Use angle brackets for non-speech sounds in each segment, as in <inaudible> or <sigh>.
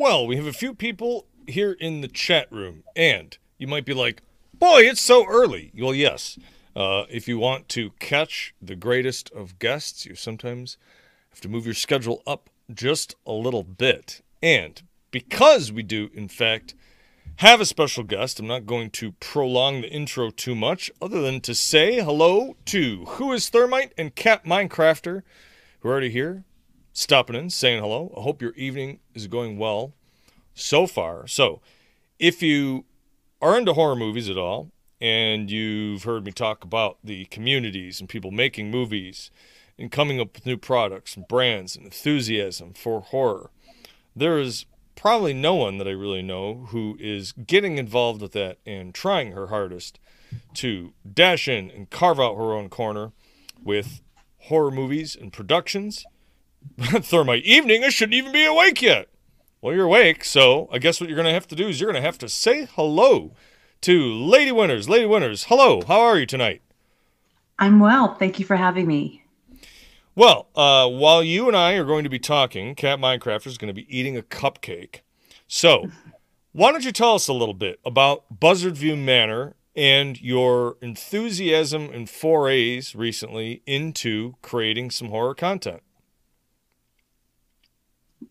Well, we have a few people here in the chat room, and you might be like, boy, it's so early. Well, yes. Uh, if you want to catch the greatest of guests, you sometimes have to move your schedule up just a little bit. And because we do, in fact, have a special guest, I'm not going to prolong the intro too much, other than to say hello to Who is Thermite and Cat Minecrafter, who are already here, stopping in, saying hello. I hope your evening is going well so far. So, if you are into horror movies at all, and you've heard me talk about the communities and people making movies and coming up with new products and brands and enthusiasm for horror, there is probably no one that I really know who is getting involved with that and trying her hardest to dash in and carve out her own corner with horror movies and productions. <laughs> Thermite evening, I shouldn't even be awake yet. Well, you're awake, so I guess what you're going to have to do is you're going to have to say hello to Lady Winners. Lady Winners, hello. How are you tonight? I'm well. Thank you for having me. Well, uh, while you and I are going to be talking, Cat Minecrafter is going to be eating a cupcake. So, why don't you tell us a little bit about Buzzard View Manor and your enthusiasm and forays recently into creating some horror content?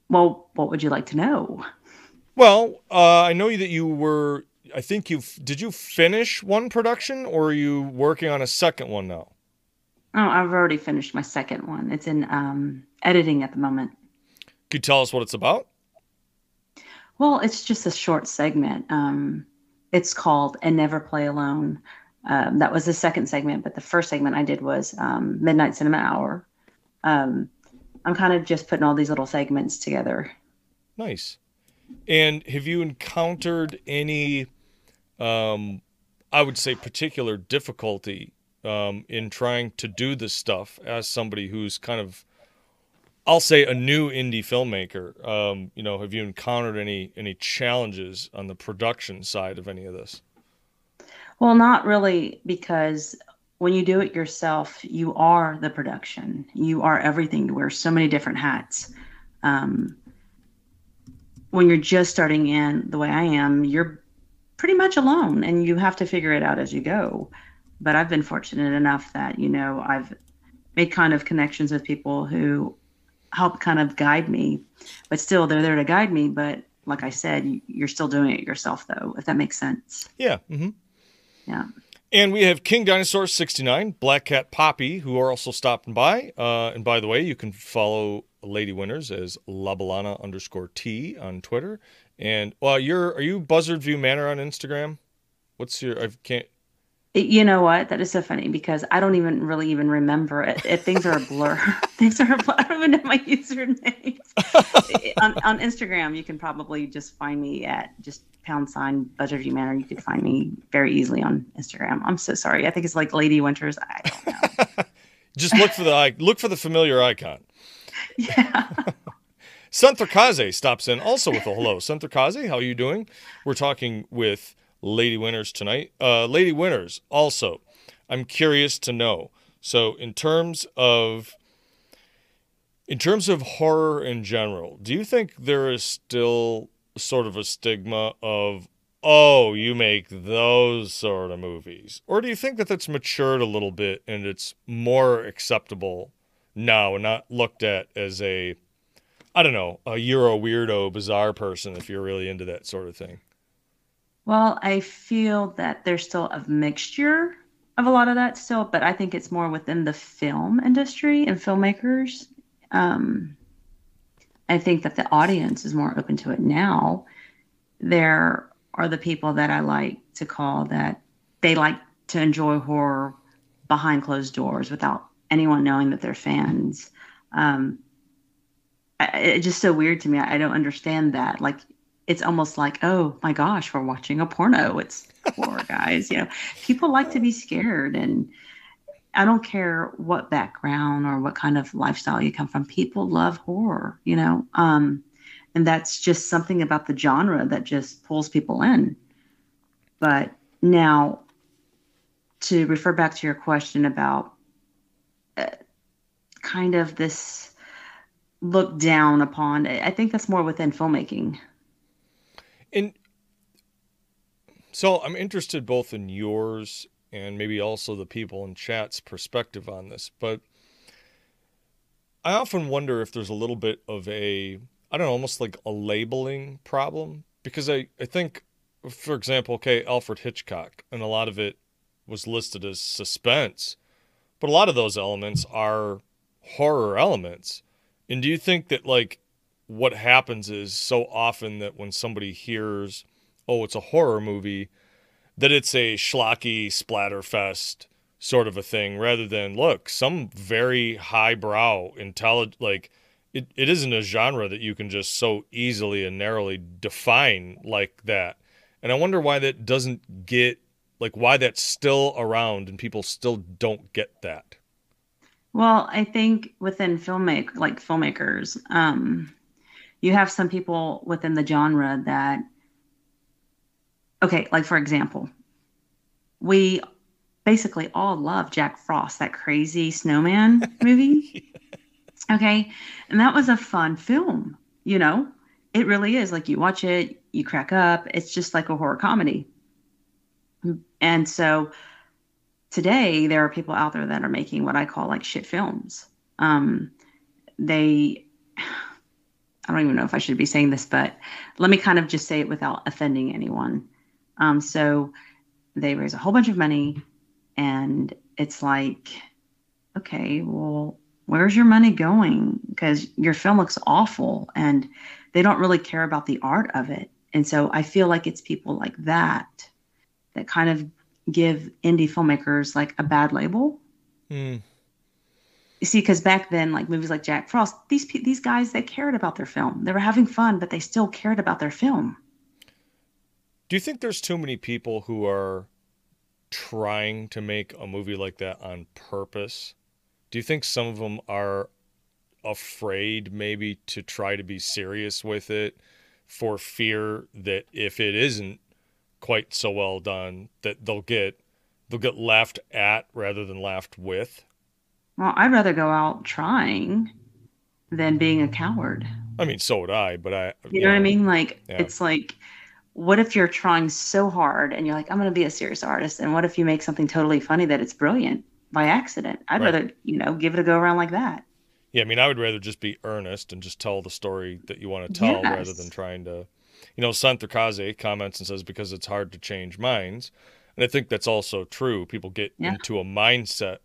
Well, what would you like to know? Well, uh, I know that you were. I think you did. You finish one production, or are you working on a second one now? Oh, I've already finished my second one. It's in um, editing at the moment. Could you tell us what it's about? Well, it's just a short segment. Um, it's called "And Never Play Alone." Um, that was the second segment, but the first segment I did was um, Midnight Cinema Hour. Um, I'm kind of just putting all these little segments together. Nice. And have you encountered any, um, I would say, particular difficulty um, in trying to do this stuff as somebody who's kind of, I'll say, a new indie filmmaker? Um, you know, have you encountered any any challenges on the production side of any of this? Well, not really, because when you do it yourself, you are the production. You are everything. You wear so many different hats. Um, when you're just starting in the way I am, you're pretty much alone and you have to figure it out as you go. But I've been fortunate enough that, you know, I've made kind of connections with people who help kind of guide me, but still they're there to guide me. But like I said, you're still doing it yourself, though, if that makes sense. Yeah. Mm-hmm. Yeah. And we have King Dinosaur 69, Black Cat Poppy, who are also stopping by. Uh, and by the way, you can follow Lady Winners as Labalana underscore T on Twitter. And well, you're are you Buzzard View Manor on Instagram? What's your I can't you know what? That is so funny because I don't even really even remember it. If things are a blur. <laughs> things are a blur. I don't even know my <laughs> username. <laughs> on, on Instagram, you can probably just find me at just pound sign Buzzard View Manor. You could find me very easily on Instagram. I'm so sorry. I think it's like Lady Winters. I don't know. just look for the look for the familiar icon. Yeah. Senthrakaze stops in also with a hello. Senthrakaze, how are you doing? We're talking with Lady Winners tonight. Uh, Lady Winners also, I'm curious to know. So, in terms of in terms of horror in general, do you think there is still sort of a stigma of oh, you make those sort of movies, or do you think that that's matured a little bit and it's more acceptable now and not looked at as a I don't know, a Euro weirdo, bizarre person if you're really into that sort of thing? Well, I feel that there's still a mixture of a lot of that still, but I think it's more within the film industry and filmmakers. Um, I think that the audience is more open to it now. There are the people that I like to call that they like to enjoy horror behind closed doors without anyone knowing that they're fans. Um, it's just so weird to me. I, I don't understand that. Like it's almost like, oh my gosh, we're watching a porno. It's horror, <laughs> guys. You know, people like to be scared, and I don't care what background or what kind of lifestyle you come from. People love horror. You know, um, and that's just something about the genre that just pulls people in. But now, to refer back to your question about uh, kind of this look down upon, I think that's more within filmmaking And so I'm interested both in yours and maybe also the people in chat's perspective on this, but I often wonder if there's a little bit of a I don't know, almost like a labeling problem because I, I think for example, okay, Alfred Hitchcock and a lot of it was listed as suspense, but a lot of those elements are horror elements. And do you think that like what happens is so often that when somebody hears, oh, it's a horror movie, that it's a schlocky splatterfest sort of a thing rather than look some very highbrow intelligent like it, it isn't a genre that you can just so easily and narrowly define like that. And i wonder why that doesn't get like why that's still around and people still don't get that. Well i think within filmmaker like filmmakers um you have some people within the genre that okay like for example we basically all love Jack Frost, that crazy snowman <laughs> movie. Okay. And that was a fun film, you know? It really is. Like you watch it, you crack up. It's just like a horror comedy. And so today there are people out there that are making what I call like shit films. Um, they, I don't even know if I should be saying this, but let me kind of just say it without offending anyone. Um, so they raise a whole bunch of money and it's like okay well where's your money going because your film looks awful and they don't really care about the art of it and so i feel like it's people like that that kind of give indie filmmakers like a bad label mm. See because back then like movies like jack frost these these guys they cared about their film they were having fun but they still cared about their film do you think there's too many people who are trying to make a movie like that on purpose? Do you think some of them are afraid maybe to try to be serious with it for fear that if it isn't quite so well done that they'll get they'll get laughed at rather than laughed with? Well, I'd rather go out trying than being a coward. I mean, so would I, but I You know, what I mean? Like yeah. it's like what if you're trying so hard and you're like, I'm going to be a serious artist? And what if you make something totally funny that it's brilliant by accident? I'd right. rather, you know, give it a go around like that. Yeah, I mean, I would rather just be earnest and just tell the story that you want to tell yes. rather than trying to, you know, Santrakaze comments and says because it's hard to change minds. And I think that's also true. People get yeah. into a mindset,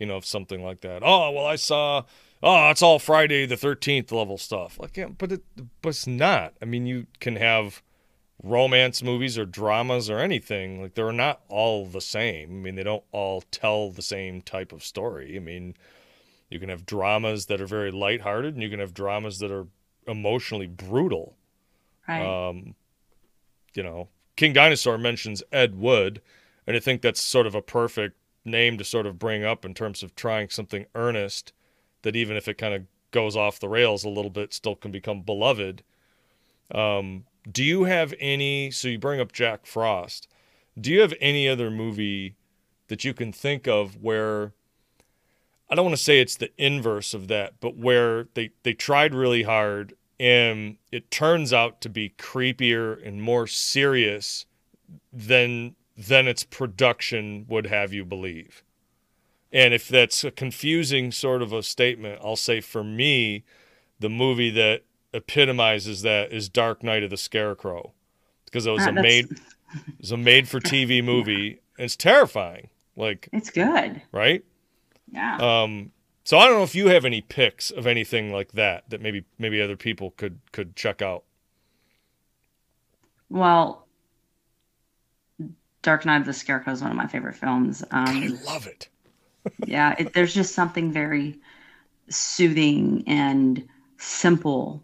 you know, of something like that. Oh, well, I saw, oh, it's all Friday the 13th level stuff. Like, yeah, but, it, but it's not. I mean, you can have romance movies or dramas or anything like they're not all the same i mean they don't all tell the same type of story i mean you can have dramas that are very lighthearted and you can have dramas that are emotionally brutal right um you know king dinosaur mentions ed wood and i think that's sort of a perfect name to sort of bring up in terms of trying something earnest that even if it kind of goes off the rails a little bit still can become beloved um do you have any? So you bring up Jack Frost. Do you have any other movie that you can think of where I don't want to say it's the inverse of that, but where they they tried really hard and it turns out to be creepier and more serious than than its production would have you believe. And if that's a confusing sort of a statement, I'll say for me, the movie that epitomizes that is Dark Night of the Scarecrow because it was ah, a made it was a made for TV <laughs> movie and it's terrifying. Like it's good, right? Yeah. Um. So I don't know if you have any picks of anything like that that maybe maybe other people could could check out. Well, Dark Night of the Scarecrow is one of my favorite films. Um, I love it. <laughs> yeah, it, there's just something very soothing and simple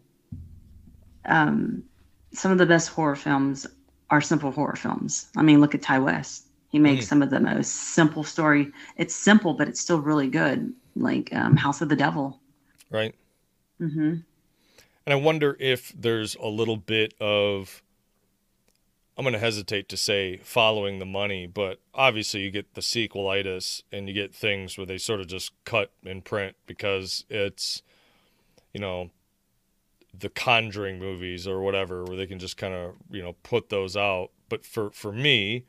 um, some of the best horror films are simple horror films. I mean, look at Ti West. He makes mm. some of the most simple story. It's simple, but it's still really good. Like um, House of the Devil. Right. Mm-hmm. And I wonder if there's a little bit of, I'm going to hesitate to say following the money, but obviously you get the sequelitis and you get things where they sort of just cut and print because it's, you know, the Conjuring movies or whatever, where they can just kind of you know put those out. But for for me,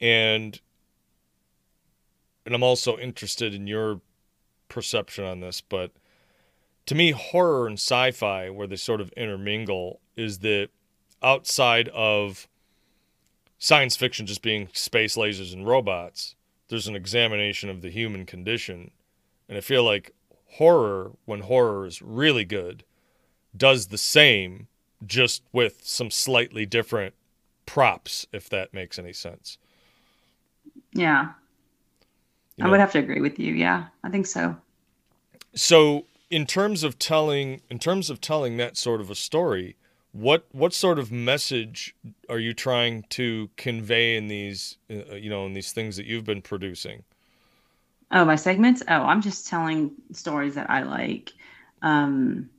and and I'm also interested in your perception on this, but to me, horror and sci-fi, where they sort of intermingle, is that outside of science fiction just being space lasers and robots, there's an examination of the human condition. And I feel like horror, when horror is really good, does the same, just with some slightly different props, if that makes any sense. Yeah. You know? I would have to agree with you. Yeah, I think so. So, in terms of telling, in terms of telling that sort of a story, what what sort of message are you trying to convey in these uh, you know in these things that you've been producing? Oh my segments? Oh i'm just telling stories that i like. Um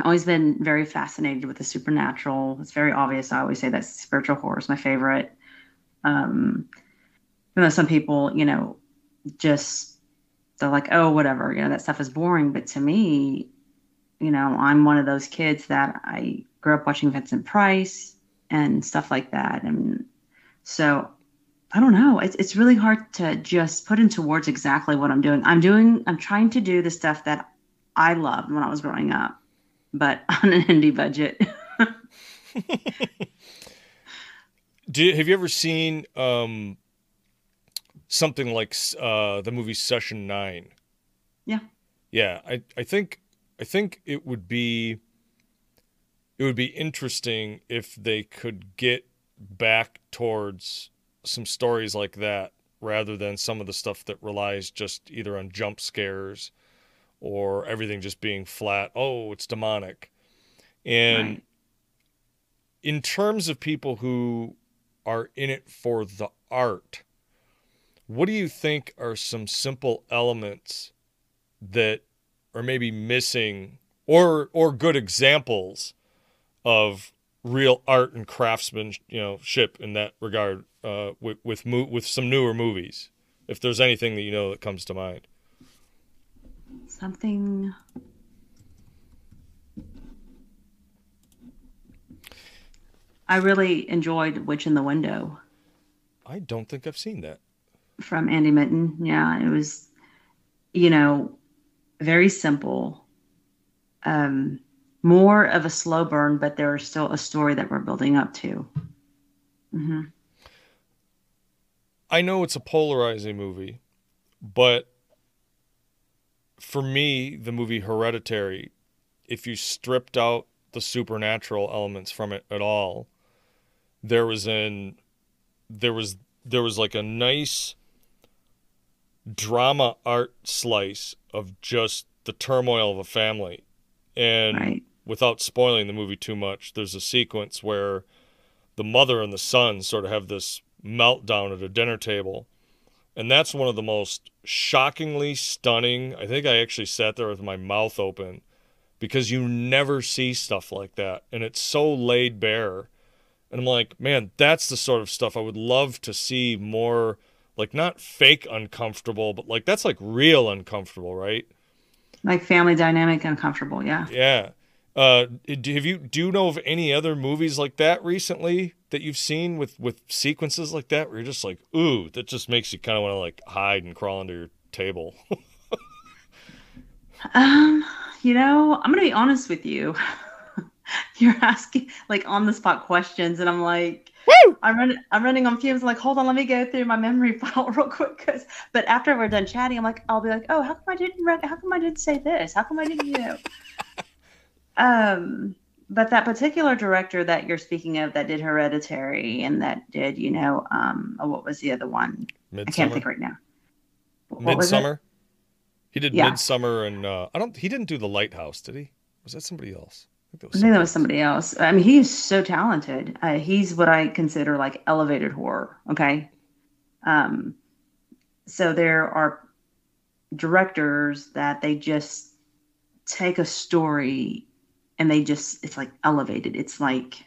I've always been very fascinated with the supernatural. It's very obvious i always say that spiritual horror is my favorite. Um you know some people you know just they're like oh whatever you know that stuff is boring. But to me you know i'm one of those kids that i grew up watching Vincent Price and stuff like that. And so I don't know. It's, it's really hard to just put into words exactly what I'm doing. I'm doing, I'm trying to do the stuff that I loved when I was growing up, but <laughs> on an indie budget. <laughs> do have you ever seen um, something like uh, the movie Session Nine? Yeah. Yeah, I, I think I think it would be it would be interesting if they could get back towards some stories like that rather than some of the stuff that relies just either on jump scares or everything just being flat oh it's demonic and right. in terms of people who are in it for the art what do you think are some simple elements that are maybe missing or or good examples of real art and craftsmanship, you know, ship in that regard uh, with with mo- with some newer movies. If there's anything that you know that comes to mind, something. I really enjoyed Witch in the Window. I don't think I've seen that. From Andy Mitton. Yeah, it was, you know, very simple. Um, more of a slow burn, but there's still a story that we're building up to. Mm-hmm. I know it's a polarizing movie, but for me, the movie Hereditary, if you stripped out the supernatural elements from it at all, there was an there was there was like a nice drama art slice of just the turmoil of a family and right without spoiling the movie too much, there's a sequence where the mother and the son sort of have this meltdown at a dinner table. And that's one of the most shockingly stunning. I think I actually sat there with my mouth open because you never see stuff like that. And it's so laid bare. And I'm like, man, that's the sort of stuff I would love to see more like not fake uncomfortable, but like that's like real uncomfortable, right? Like family dynamic uncomfortable, yeah. Yeah. Uh, have you do you know of any other movies like that recently that you've seen with with sequences like that where you're just like, ooh, that just makes you kind of want to like hide and crawl under your table? <laughs> um, you know, I'm gonna be honest with you. <laughs> you're asking like on the spot questions, and I'm like, Woo! I'm running. I'm running on fumes. I'm like, hold on, let me go through my memory <laughs> file real quick. Cause, but after we're done chatting, I'm like, I'll be like, oh, how come I didn't? How come I didn't say this? How come I didn't? You know. <laughs> Um, but that particular director that you're speaking of that did Hereditary and that did, you know, um, oh, what was the other one? Midsommar. I can't think right now. What Midsommar. He did yeah. Midsommar, and uh, I don't. He didn't do The Lighthouse, did he? Was that somebody else? I think that was, somebody, that was somebody else. I mean, he is so talented. Uh, he's what I consider like elevated horror. Okay. Um, so there are directors that they just take a story and they just it's like elevated it's like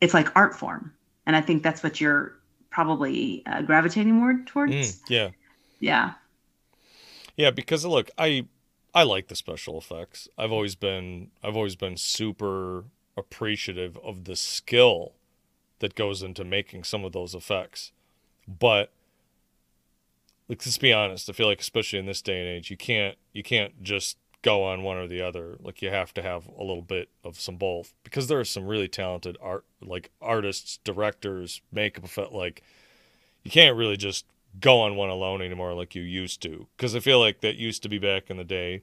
it's like art form and i think that's what you're probably uh, gravitating more towards mm, yeah yeah yeah because look i I like the special effects. I've always been I've always been super appreciative of the skill that goes into making some of those effects. But like let's be honest, I feel like especially in this day and age, you can't you can't just go on one or the other. Like you have to have a little bit of some both because there are some really talented art like artists, directors, makeup effect like you can't really just go on one alone anymore like you used to because I feel like that used to be back in the day.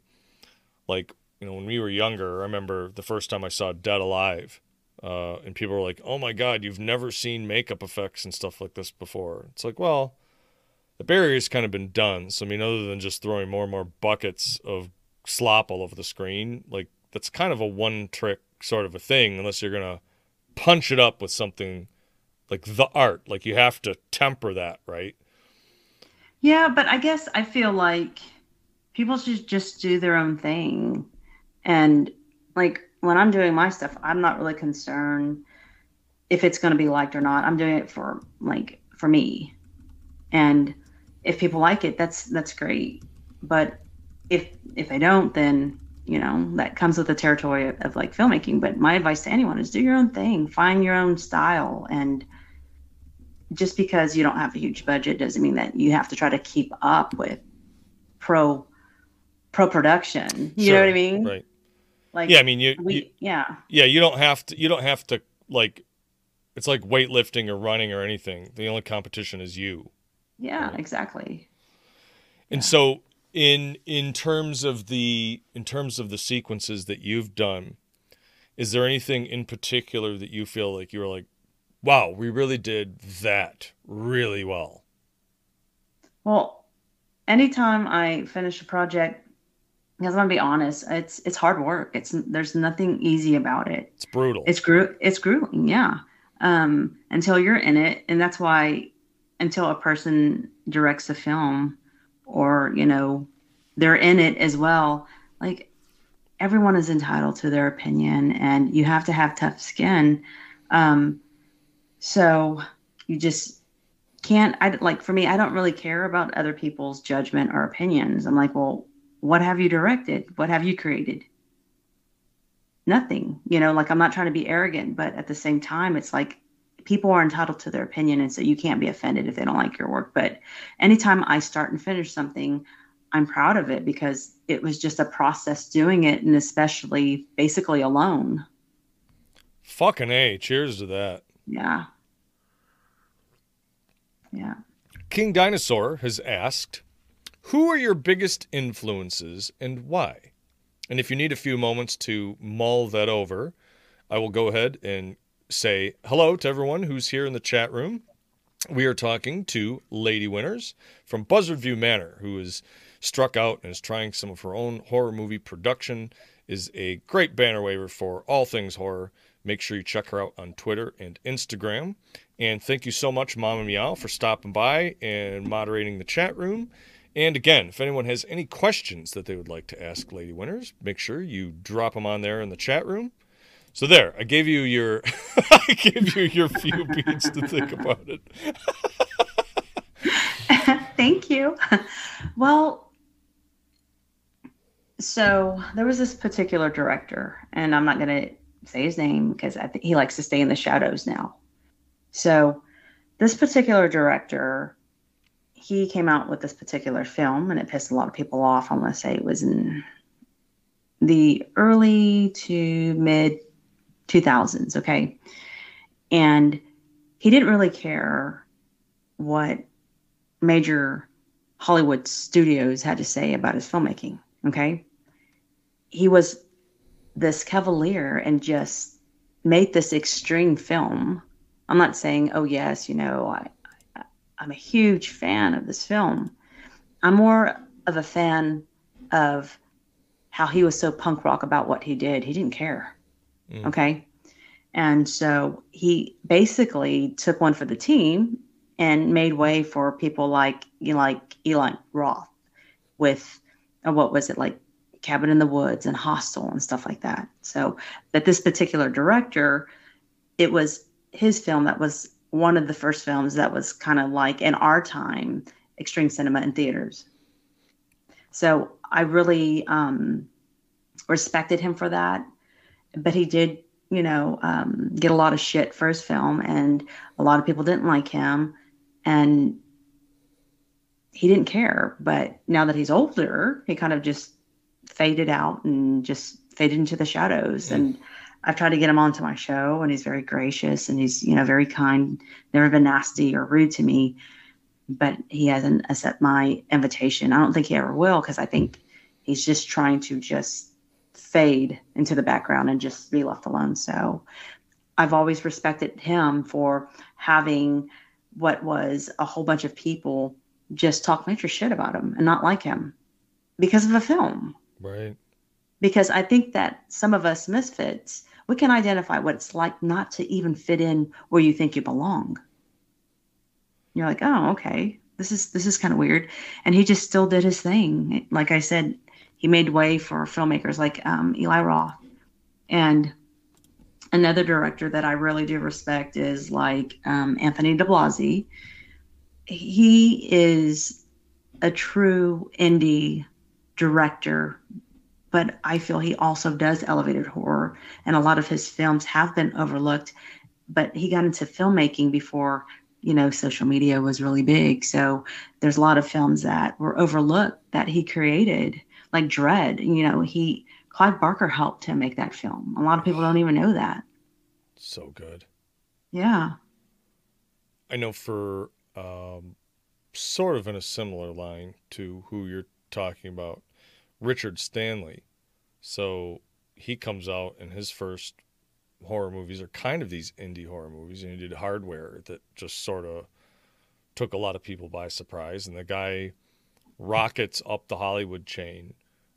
Like, you know, when we were younger, I remember the first time I saw Dead Alive. Uh, and people were like, "Oh my God, you've never seen makeup effects and stuff like this before." It's like, well, the barrier's kind of been done. So I mean, other than just throwing more and more buckets of slop all over the screen. Like that's kind of a one trick sort of a thing unless you're going to punch it up with something like the art. Like you have to temper that, right? Yeah, but I guess I feel like people should just do their own thing. And like when I'm doing my stuff, I'm not really concerned if it's going to be liked or not. I'm doing it for like for me. And if people like it, that's that's great. But if if they don't, then you know that comes with the territory of, of, like filmmaking. But my advice to anyone is do your own thing, find your own style, and just because you don't have a huge budget doesn't mean that you have to try to keep up with pro pro production. You sure, know what I mean? Right. Like yeah, I mean you, we, you yeah yeah you don't have to you don't have to like it's like weightlifting or running or anything. The only competition is you. Yeah, right? exactly. And yeah. so in in terms of the in terms of the sequences that you've done is there anything in particular that you feel like you were like wow we really did that really well. Well anytime i finish a project because i'm gonna be honest it's it's hard work. It's there's nothing easy about it. It's brutal. It's gru- it's grueling yeah. Um until you're in it and that's why until a person directs a film or you know they're in it as well like everyone is entitled to their opinion and you have to have tough skin. Um, so you just can't i like for me i don't really care about other people's judgment or opinions. I'm like well what have you directed? What have you created? Nothing you know like i'm not trying to be arrogant but at the same time it's like people are entitled to their opinion and so you can't be offended if they don't like your work. But anytime i start and finish something i'm proud of it because it was just a process doing it and especially basically alone. Fucking a cheers to that yeah yeah king dinosaur has asked who are your biggest influences and why and if you need a few moments to mull that over i will go ahead and say hello to everyone who's here in the chat room. We are talking to Lady Winners from Buzzard View Manor, who is struck out and is trying some of her own horror movie production, is a great banner waver for all things horror. Make sure you check her out on Twitter and Instagram. And thank you so much, Mama Meow, for stopping by and moderating the chat room. And again, if anyone has any questions that they would like to ask Lady Winners, make sure you drop them on there in the chat room. So there, I gave you your <laughs> I gave you your few <laughs> beats to think about it. <laughs> Thank you. Well, so there was this particular director, and I'm not going to say his name because I think he likes to stay in the shadows now. So this particular director, he came out with this particular film, and it pissed a lot of people off. I'm going to say it was in the early to mid 2000s, okay? And he didn't really care what major Hollywood studios had to say about his filmmaking, okay? He was this cavalier and just made this extreme film. I'm not saying, oh, yes, you know, I, I, I'm a huge fan of this film. I'm more of a fan of how he was so punk rock about what he did. He didn't care. Mm. Okay. And so he basically took one for the team and made way for people like you know, like Eli Roth with uh, what was it like Cabin in the Woods and Hostel and stuff like that. So that this particular director, it was his film that was one of the first films that was kind of like in our time extreme cinema in theaters. So I really um, respected him for that. But he did, you know, um, get a lot of shit for his film, and a lot of people didn't like him, and he didn't care. But now that he's older, he kind of just faded out and just faded into the shadows. Mm. And I've tried to get him onto my show, and he's very gracious and he's, you know, very kind, never been nasty or rude to me. But he hasn't accepted my invitation. I don't think he ever will because I think he's just trying to just fade into the background and just be left alone. So I've always respected him for having what was a whole bunch of people just talk major shit about him and not like him because of a film. Right. Because I think that some of us misfits, we can identify what it's like not to even fit in where you think you belong. You're like, oh, okay, this is this is kind of weird, and he just still did his thing. Like I said, he made way for filmmakers like um, Eli Roth, and another director that I really do respect is like um, Anthony DiBlasi. He is a true indie director, but I feel he also does elevated horror, and a lot of his films have been overlooked. But he got into filmmaking before you know social media was really big, so there's a lot of films that were overlooked that he created, like Dread. You know, he Clive Barker helped him make that film. A lot of people don't even know that. So good. Yeah. I know for um, sort of in a similar line to who you're talking about, Richard Stanley. So he comes out and his first horror movies are kind of these indie horror movies, and he did Hardware that just sort of took a lot of people by surprise. And the guy rockets up the Hollywood chain,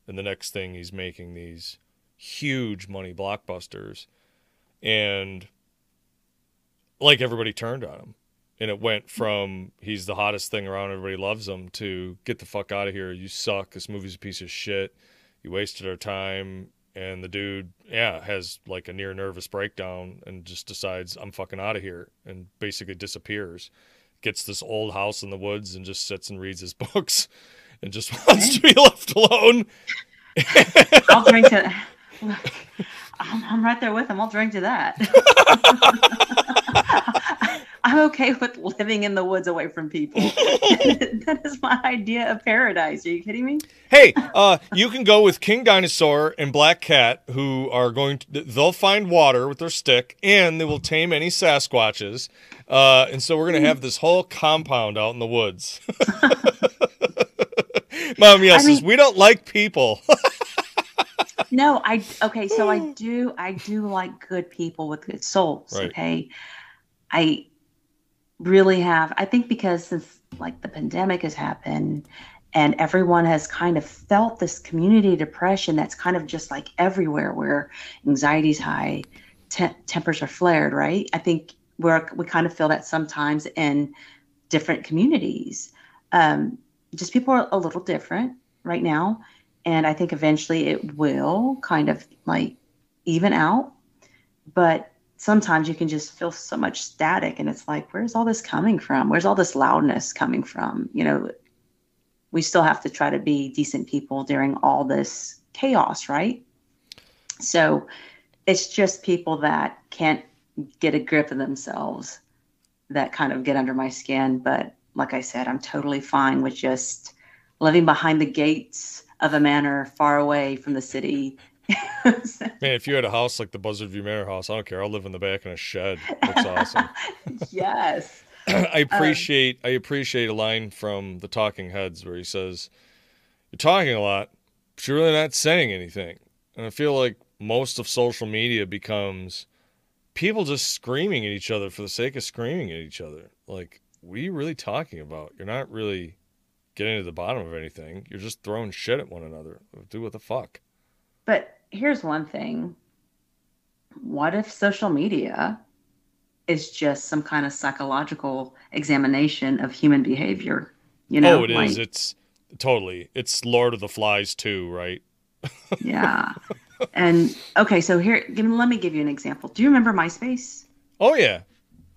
and the next thing he's making these huge money blockbusters, and like everybody turned on him. And it went from he's the hottest thing around, everybody loves him, to get the fuck out of here, you suck, this movie's a piece of shit, you wasted our time. And the dude, yeah, has like a near nervous breakdown and just decides, I'm fucking out of here, and basically disappears. Gets this old house in the woods and just sits and reads his <laughs> books and just wants to be left alone. I'll drink to. <laughs> I'm, I'm right there with him. I'll drink to that. <laughs> I'm okay with living in the woods away from people. <laughs> <laughs> that is my idea of paradise. Are you kidding me? Hey, uh, you can go with King Dinosaur and Black Cat, who are going to. They'll find water with their stick, and they will tame any Sasquatches. Uh, and so we're gonna have this whole compound out in the woods. <laughs> Mom yells, I mean- "We don't like people." No, I okay. So I do. I do like good people with good souls. Right. Okay, I really have. I think because since like the pandemic has happened, and everyone has kind of felt this community depression that's kind of just like everywhere, where anxiety's high, te- tempers are flared. Right. I think we're we kind of feel that sometimes in different communities. Um, just people are a little different right now and I think eventually it will kind of like even out. But sometimes you can just feel so much static, and it's like, where's all this coming from? Where's all this loudness coming from? You know, we still have to try to be decent people during all this chaos, right? So it's just people that can't get a grip of themselves that kind of get under my skin. But like I said, I'm totally fine with just living behind the gates of a manor far away from the city. Man, if you had a house like the Buzzard View Manor house, I don't care. I'll live in the back in a shed. That's awesome. <laughs> yes. <clears throat> I um, appreciate I appreciate a line from the Talking Heads where he says, "You're talking a lot, but you're really not saying anything." And I feel like most of social media becomes people just screaming at each other for the sake of screaming at each other. Like, what are you really talking about? You're not really getting to the bottom of anything. You're just throwing shit at one another. Do what the fuck? But here's one thing. What if social media is just some kind of psychological examination of human behavior? You know, oh, it is. like, It's totally. It's Lord of the Flies too, right? <laughs> yeah. And okay, so here, give, let me give you an example. Do you remember MySpace? Oh yeah.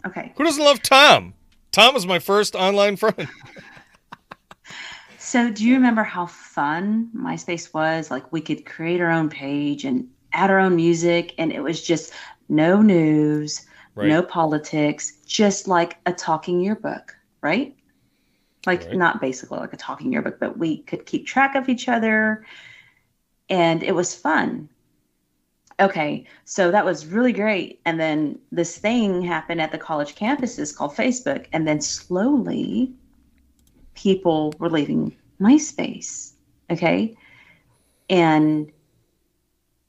Okay. Who doesn't love Tom? Tom was my first online friend. <laughs> So, do you remember how fun MySpace was? Like, we could create our own page and add our own music, and it was just no news, right. no politics, just like a talking yearbook, right? Like, right. not basically like a talking yearbook, but we could keep track of each other, and it was fun. Okay, so that was really great. And then this thing happened at the college campuses called Facebook, and then slowly people were leaving MySpace. Okay. And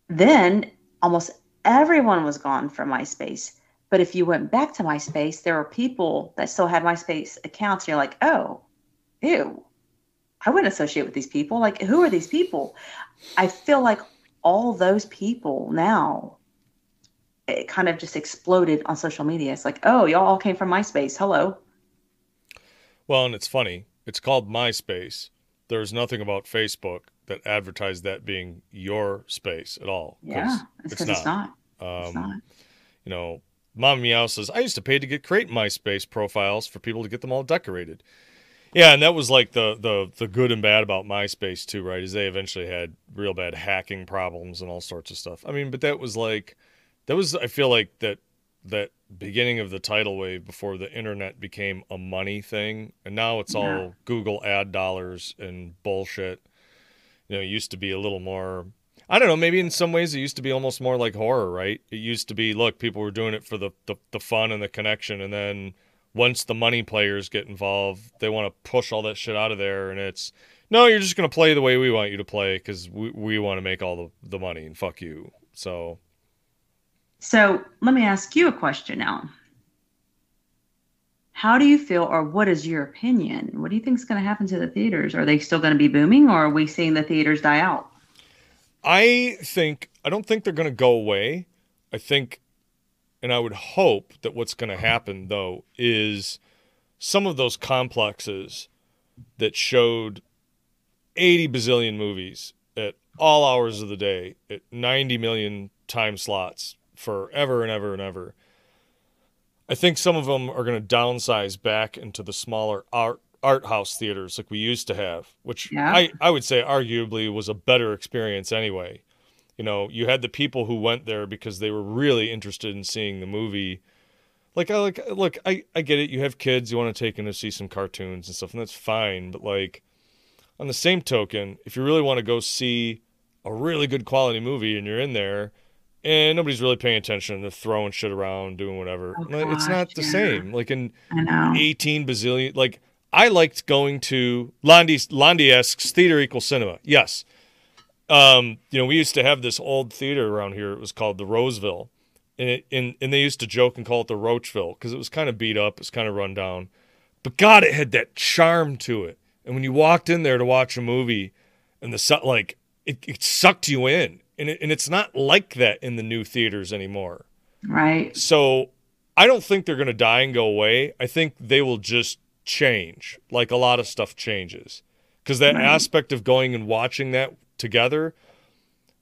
then almost everyone was gone from MySpace. But if you went back to MySpace, there were people that still had MySpace accounts. And you're like, oh, ew, I wouldn't associate with these people. Like, who are these people? I feel like all those people now, it kind of just exploded on social media. It's like, oh, y'all all came from MySpace. Hello. Well, and it's funny it's called MySpace. There's nothing about Facebook that advertised that being your space at all. Yeah, it's, it's, not. It's not. Um, it's not. You know, Mom Meow says I used to pay to get create MySpace profiles for people to get them all decorated. Yeah, and that was like the the the good and bad about MySpace too, right? Is they eventually had real bad hacking problems and all sorts of stuff. I mean, but that was like that was I feel like that that beginning of the tidal wave before the internet became a money thing and now it's all yeah. google ad dollars and bullshit. You know it used to be a little more i don't know maybe in some ways it used to be almost more like horror right? It used to be look people were doing it for the the, the fun and the connection and then once the money players get involved they want to push all that shit out of there and it's no you're just going to play the way we want you to play because we, we want to make all the, the money and fuck you. So so let me ask you a question now. How do you feel, or what is your opinion? What do you think is going to happen to the theaters? Are they still going to be booming, or are we seeing the theaters die out? I think, I don't think they're going to go away. I think, and I would hope that what's going to happen, though, is some of those complexes that showed 80 bazillion movies at all hours of the day at 90 million time slots forever and ever and ever. I think some of them are going to downsize back into the smaller art art house theaters like we used to have, which yeah. I, I would say arguably was a better experience anyway. You know, you had the people who went there because they were really interested in seeing the movie. Like I like look, I, I get it, you have kids, you want to take them to see some cartoons and stuff, and that's fine. But like on the same token, if you really want to go see a really good quality movie and you're in there and nobody's really paying attention. They're throwing shit around, doing whatever. Oh, it's not the yeah. same. Like in 18 bazillion, like I liked going to Londi Londi theater equals cinema. Yes. Um, you know, we used to have this old theater around here. It was called the Roseville. And, it, and, and they used to joke and call it the Roachville because it was kind of beat up. It's kind of run down. But God, it had that charm to it. And when you walked in there to watch a movie and the like, it, it sucked you in and it, and it's not like that in the new theaters anymore. Right. So I don't think they're going to die and go away. I think they will just change, like a lot of stuff changes, because that right. aspect of going and watching that together,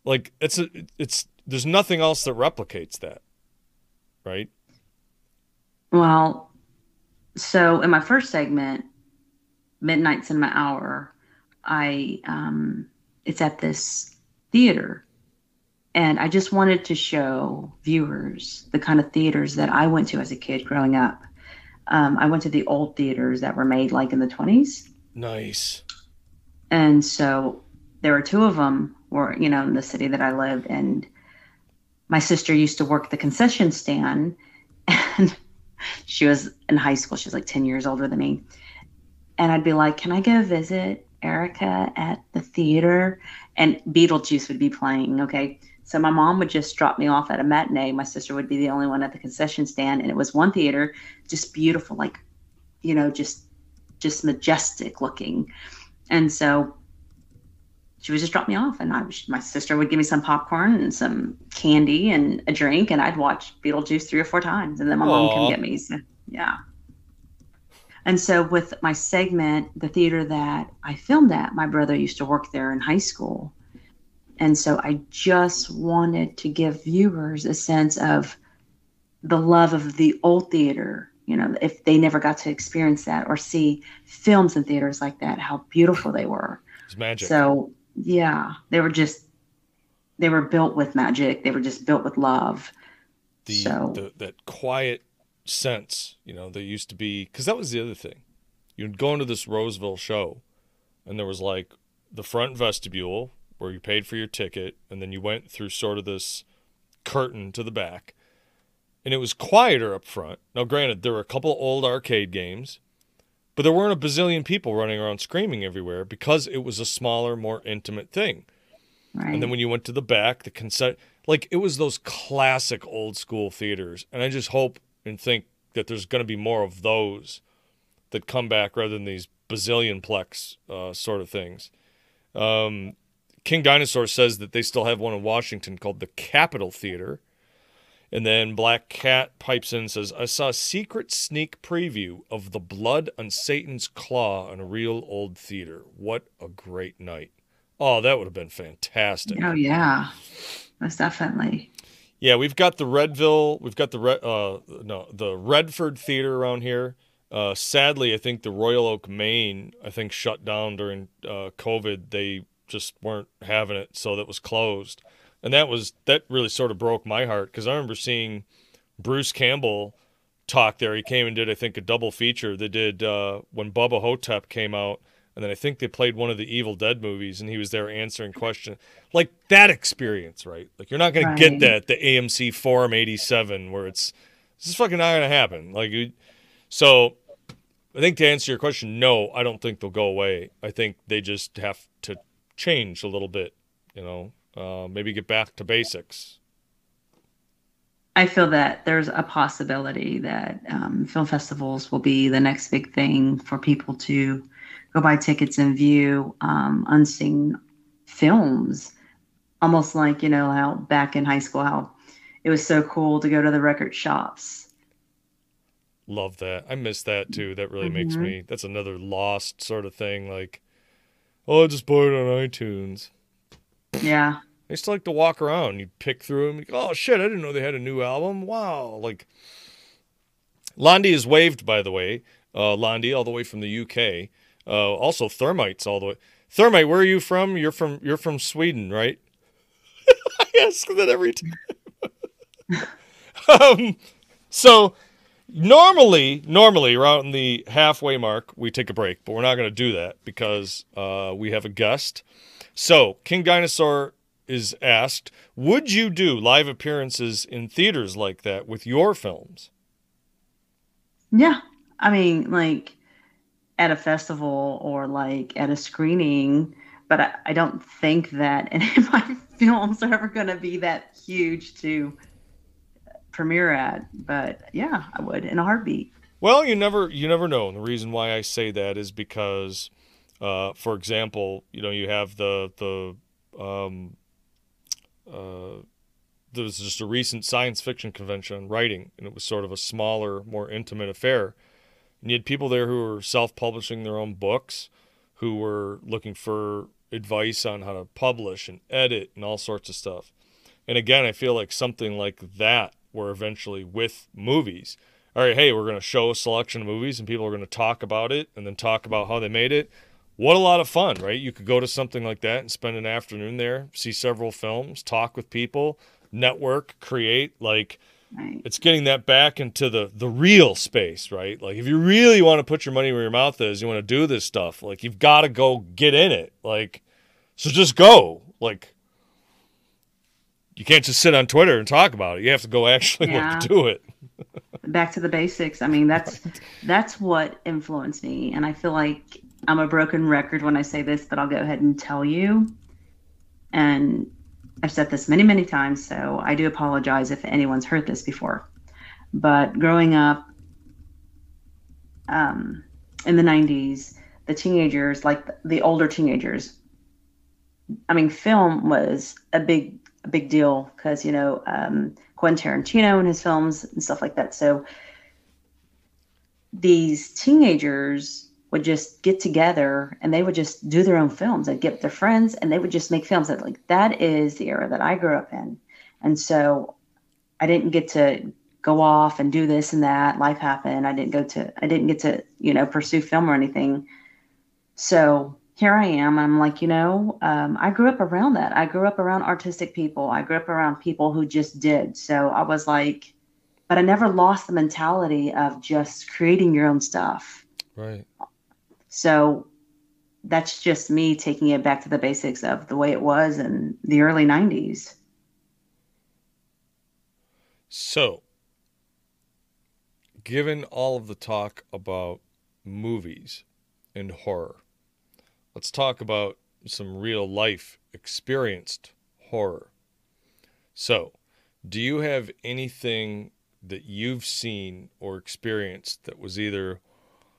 like it's a, it's there's nothing else that replicates that, right? Well, so in my first segment, Midnight Cinema Hour, I um, it's at this theater and I just wanted to show viewers the kind of theaters that I went to as a kid growing up. Um, I went to the old theaters that were made like in the 20s. Nice. And so there were two of them were, you know, in the city that I lived. And my sister used to work the concession stand. And <laughs> she was in high school. She was like 10 years older than me. And I'd be like, can I go visit Erica at the theater? And Beetlejuice would be playing. Okay. So my mom would just drop me off at a matinee. My sister would be the only one at the concession stand, and it was one theater, just beautiful, like, you know, just just majestic looking. And so she would just drop me off, and I was, my sister would give me some popcorn and some candy and a drink, and I'd watch Beetlejuice three or four times, and then my Aww. mom come get me. So yeah. And so with my segment, the theater that I filmed at, my brother used to work there in high school. And so I just wanted to give viewers a sense of the love of the old theater you know, if they never got to experience that or see films in theaters like that, how beautiful they were. It's magic. So yeah, they were just they were built with magic. They were just built with love. the, so the that quiet sense, you know, there used to be because that was the other thing. You'd go into this Roseville show, and there was like the front vestibule where you paid for your ticket, and then you went through sort of this curtain to the back, and it was quieter up front. Now, granted, there were a couple old arcade games, but there weren't a bazillion people running around screaming everywhere because it was a smaller, more intimate thing. right. And then when you went to the back, the concert, like it was those classic old school theaters. And I just hope and think that there's going to be more of those that come back rather than these bazillion plex uh, sort of things. Um, King Dinosaur says that they still have one in Washington called the Capitol Theater. And then Black Cat pipes in and says, I saw a secret sneak preview of The Blood on Satan's Claw in a real old theater. What a great night. Oh, that would have been fantastic. oh yeah, most definitely. Yeah, we've got the Redville, we've got the Red, uh, no, the Redford Theater around here. Uh, sadly, I think the Royal Oak, Main, I think shut down during uh, COVID. They just weren't having it, so that was closed, and that was that really sort of broke my heart because I remember seeing Bruce Campbell talk there. He came and did, I think, a double feature. They did uh, when Bubba Ho-Tep came out, and then I think they played one of the Evil Dead movies, and he was there answering questions. Like that experience, right? Like you're not gonna get that the AMC Forum '87 where it's this is fucking not gonna happen. Like you, so. I think to answer your question, no, I don't think they'll go away. I think they just have to change a little bit, you know, uh, maybe get back to basics. I feel that there's a possibility that um, film festivals will be the next big thing for people to go buy tickets and view um, unseen films. Almost like, you know, how back in high school, how it was so cool to go to the record shops. Love that. I miss that too. That really makes Mhm. me. That's another lost sort of thing. Like, oh, I just bought it on iTunes. Yeah. I used to like to walk around. You pick through them. Oh shit! I didn't know they had a new album. Wow! Like, Londi is waved, by the way. Uh, Londi, all the way from the UK. Uh, also, Thermites, all the way. Thermite, where are you from? You're from you're from Sweden, right? <laughs> I ask that every time. <laughs> um, so normally, normally around the halfway mark, we take a break, but we're not going to do that because uh, we have a guest. So King Dinosaur is asked, would you do live appearances in theaters like that with your films? Yeah. I mean, like at a festival or like at a screening, but I, I don't think that any of my <laughs> films are ever going to be that huge to premiere at. But yeah, I would in a heartbeat. Well, you never you never know. And the reason why I say that is because, uh, for example, you know you have the the um, uh, there was just a recent science fiction convention on writing, and it was sort of a smaller, more intimate affair. And you had people there who were self-publishing their own books, who were looking for advice on how to publish and edit and all sorts of stuff. And again, I feel like something like that, where eventually with movies, all right, hey, we're going to show a selection of movies and people are going to talk about it and then talk about how they made it. What a lot of fun, right? You could go to something like that and spend an afternoon there, see several films, talk with people, network, create. Like, Right. it's getting that back into the the real space, right? Like if you really want to put your money where your mouth is, you want to do this stuff, like you've got to go get in it. Like so just go. Like you can't just sit on Twitter and talk about it. You have to go actually Yeah. do it. Back to the basics. I mean, that's that's what influenced me, and I feel like I'm a broken record when I say this, but I'll go ahead and tell you. And I've said this many, many times, so I do apologize if anyone's heard this before. But growing up um, in the 90s, the teenagers, like the older teenagers, I mean, film was a big, a big deal because you know um, Quentin Tarantino and his films and stuff like that. So these teenagers would just get together and they would just do their own films. They'd get their friends and they would just make films. That like that is the era that I grew up in, and so I didn't get to go off and do this and that. Life happened. I didn't go to, I didn't get to, you know, pursue film or anything. So here I am. I'm like, you know, um, I grew up around that. I grew up around artistic people. I grew up around people who just did. So I was like, but I never lost the mentality of just creating your own stuff. Right. So that's just me taking it back to the basics of the way it was in the early 90s. So, given all of the talk about movies and horror, let's talk about some real life experienced horror. So, do you have anything that you've seen or experienced that was either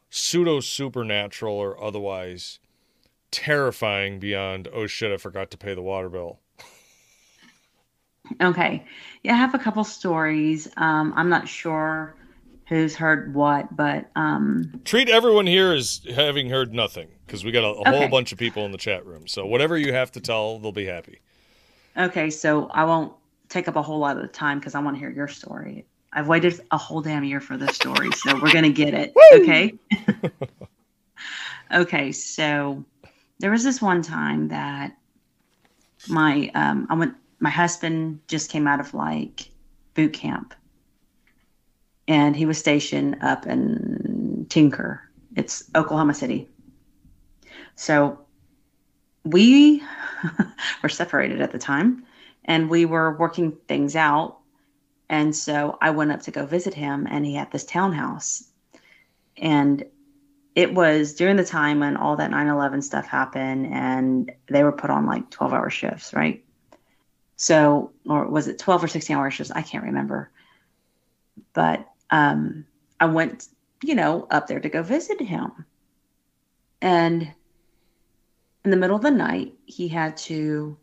pseudo supernatural or otherwise terrifying beyond, oh shit, I forgot to pay the water bill? Okay. Yeah, I have a couple stories. Um, I'm not sure who's heard what, but um, treat everyone here as having heard nothing because we got a, a okay. whole bunch of people in the chat room. So whatever you have to tell, they'll be happy. Okay, so I won't take up a whole lot of the time because I want to hear your story. I've waited a whole damn year for this story, so we're gonna get it. okay. <laughs> okay, so there was this one time that my um, I went my husband just came out of like boot camp and he was stationed up in Tinker. It's Oklahoma City. So we <laughs> were separated at the time and we were working things out. And so I went up to go visit him and he had this townhouse. And it was during the time when all that 9 11 stuff happened and they were put on like 12 hour shifts, right? So, or was it 12 or 16 hour shifts? I can't remember. But um, I went, you know, up there to go visit him. And in the middle of the night, he had to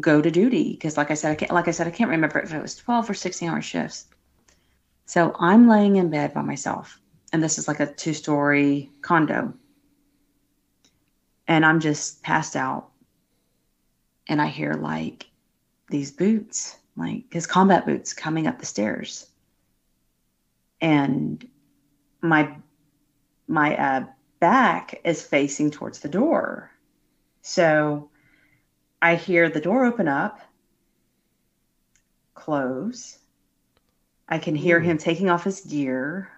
go to duty because, like I said, I can't, like I said, I can't remember if it was 12 or 16 hour shifts. So I'm laying in bed by myself, and this is like a two story condo. And I'm just passed out. And I hear like these boots, like his combat boots, coming up the stairs. And my my uh, back is facing towards the door. So I hear the door open up, close. I can hear Ooh. him taking off his gear.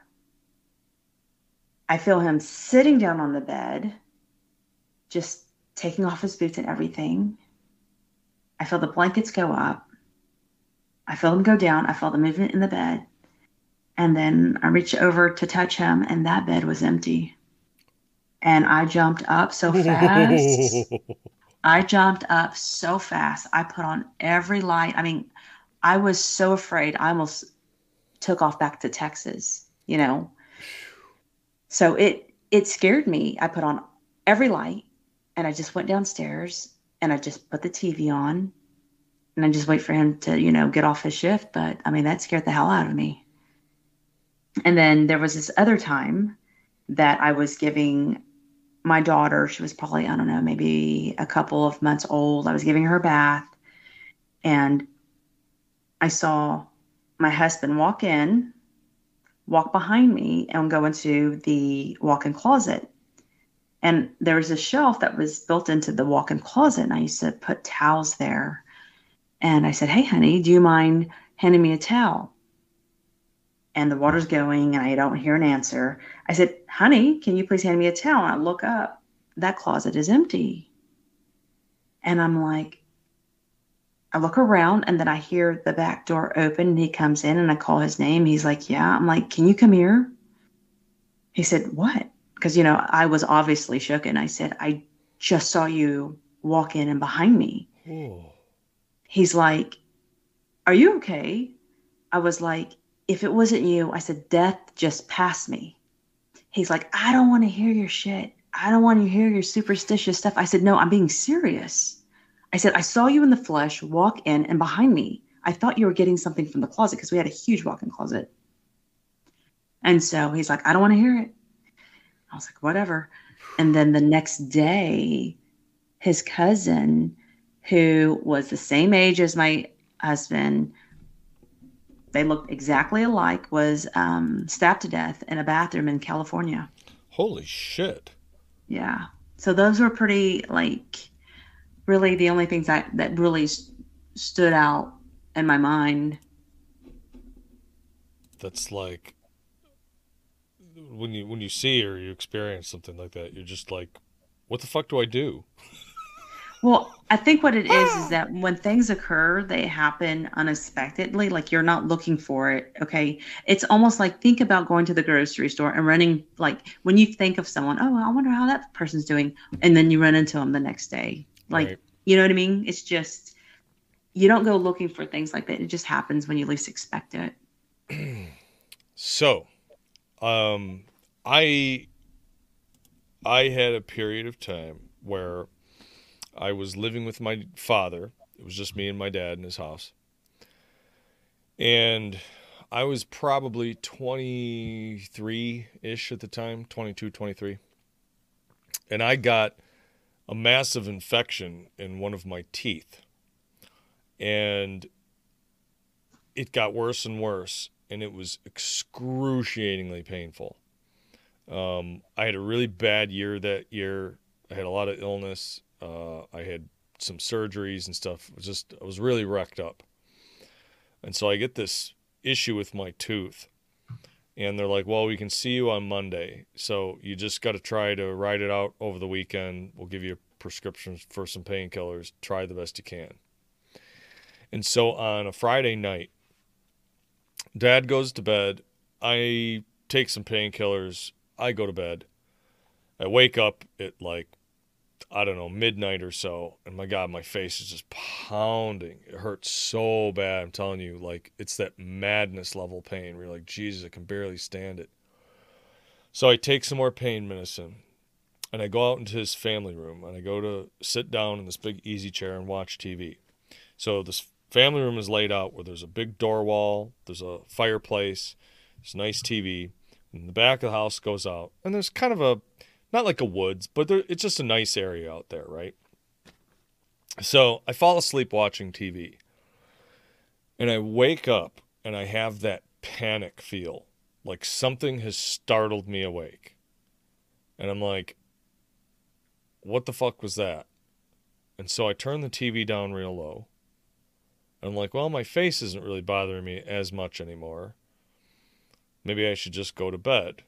I feel him sitting down on the bed, just taking off his boots and everything. I feel the blankets go up. I feel them go down. I feel the movement in the bed. And then I reached over to touch him, and that bed was empty. And I jumped up so fast. <laughs> I jumped up so fast. I put on every light. I mean, I was so afraid. I almost took off back to Texas, you know. So it it scared me. I put on every light and I just went downstairs and I just put the TV on and I just wait for him to, you know, get off his shift. But I mean, that scared the hell out of me. And then there was this other time that I was giving my daughter, she was probably, I don't know, maybe a couple of months old. I was giving her a bath and I saw my husband walk in, walk behind me, and go into the walk in closet. And there was a shelf that was built into the walk in closet. And I used to put towels there. And I said, Hey, honey, do you mind handing me a towel? And the water's going, and I don't hear an answer. I said, Honey, can you please hand me a towel? And I look up, that closet is empty. And I'm like, I look around and then I hear the back door open and he comes in and I call his name. He's like, Yeah. I'm like, Can you come here? He said, What? because you know I was obviously shook, and I said, "I just saw you walk in and behind me." Ooh. He's like, "Are you okay?" I was like, "If it wasn't you," I said, "Death just passed me." He's like, "I don't want to hear your shit. I don't want to hear your superstitious stuff." I said, "No, I'm being serious." I said, "I saw you in the flesh walk in and behind me. I thought you were getting something from the closet because we had a huge walk-in closet." And so he's like, "I don't want to hear it." I was like, whatever. And then the next day, his cousin, who was the same age as my husband, they looked exactly alike was um, stabbed to death in a bathroom in California. Holy shit. Yeah. So those were pretty like really the only things that that really s- stood out in my mind. That's like when you when you see or you experience something like that, you're just like, what the fuck do I do? <laughs> Well, I think what it is is that when things occur, they happen unexpectedly. Like you're not looking for it. Okay. It's almost like think about going to the grocery store and running, like when you think of someone, oh, I wonder how that person's doing. And then you run into them the next day. Like, Right. you know what I mean? It's just, you don't go looking for things like that. It just happens when you least expect it. <clears throat> So, um, I I had a period of time where I was living with my father. It was just me and my dad in his house. And I was probably 23 ish at the time, 22, 23. And I got a massive infection in one of my teeth. And it got worse and worse, and it was excruciatingly painful. Um, I had a really bad year that year. I had a lot of illness. Uh, I had some surgeries and stuff. It was just I was really wrecked up. And so I get this issue with my tooth. And they're like, "Well, we can see you on Monday. So you just got to try to ride it out over the weekend. We'll give you prescriptions for some painkillers. Try the best you can." And so on a Friday night, dad goes to bed. I take some painkillers. I go to bed. I wake up at like, I don't know, midnight or so. And my God, my face is just pounding. It hurts so bad. I'm telling you, like, it's that madness level pain where you're like, Jesus, I can barely stand it. So I take some more pain medicine and I go out into his family room and I go to sit down in this big easy chair and watch TV. So this family room is laid out where there's a big door wall, there's a fireplace, there's a nice TV, and the back of the house goes out, and there's kind of a not like a woods, but it's just a nice area out there, right? So I fall asleep watching TV, and I wake up and I have that panic feel, like something has startled me awake, and I'm like, "What the fuck was that?" And so I turn the TV down real low. And I'm like, well, my face isn't really bothering me as much anymore. Maybe I should just go to bed.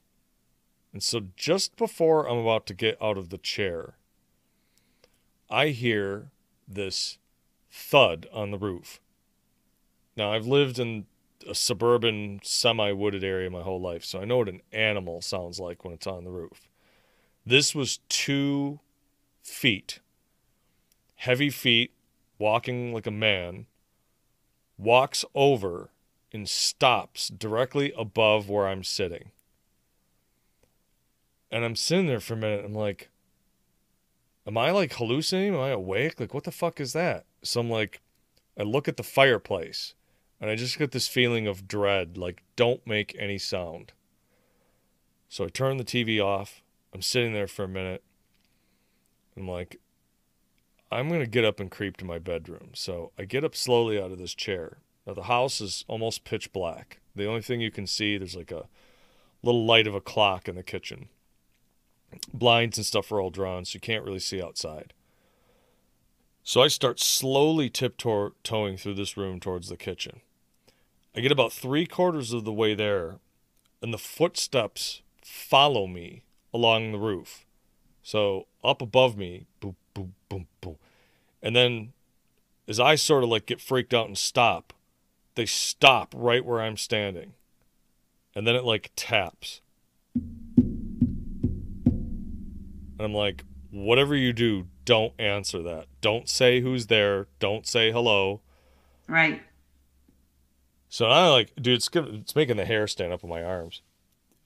And so just before I'm about to get out of the chair, I hear this thud on the roof. Now, I've lived in a suburban, semi wooded area my whole life, so I know what an animal sounds like when it's on the roof. This was two feet, heavy feet, walking like a man walks over and stops directly above where I'm sitting. And I'm sitting there for a minute. I'm like, am I like hallucinating? Am I awake? Like, what the fuck is that? So I'm like, I look at the fireplace and I just get this feeling of dread like, don't make any sound. So I turn the TV off. I'm sitting there for a minute. I'm like, I'm going to get up and creep to my bedroom. So I get up slowly out of this chair. Now, the house is almost pitch black. The only thing you can see, there's like a little light of a clock in the kitchen. Blinds and stuff are all drawn, so you can't really see outside. So I start slowly tiptoeing through this room towards the kitchen. I get about three quarters of the way there, and the footsteps follow me along the roof. So up above me, boom, boom, boom, boom. And then as I sort of like get freaked out and stop, they stop right where I'm standing. And then it like taps. And I'm like, whatever you do, don't answer that. Don't say who's there. Don't say hello. Right. So I'm like, dude, it's. It's making the hair stand up on my arms.